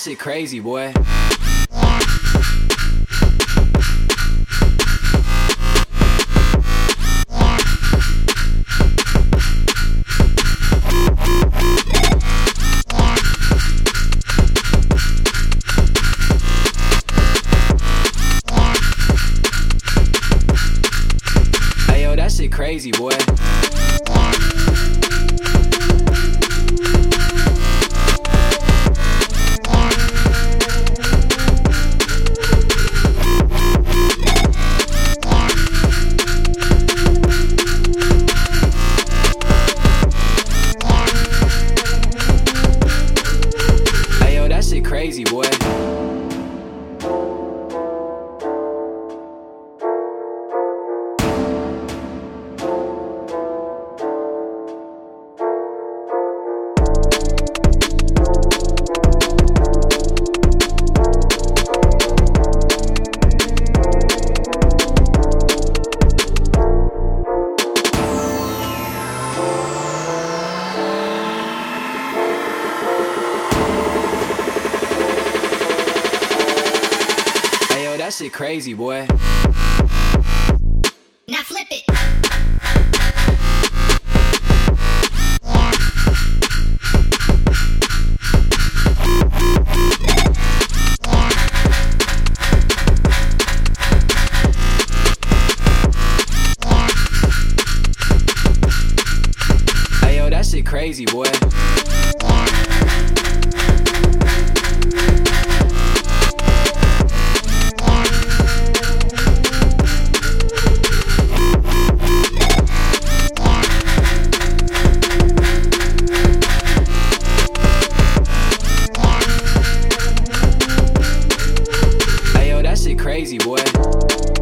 shit crazy, boy. Hey yo, that shit crazy, boy. Crazy, boy. Shit crazy, boy. Now flip it. Hey yo, that shit crazy, boy. Crazy, boy.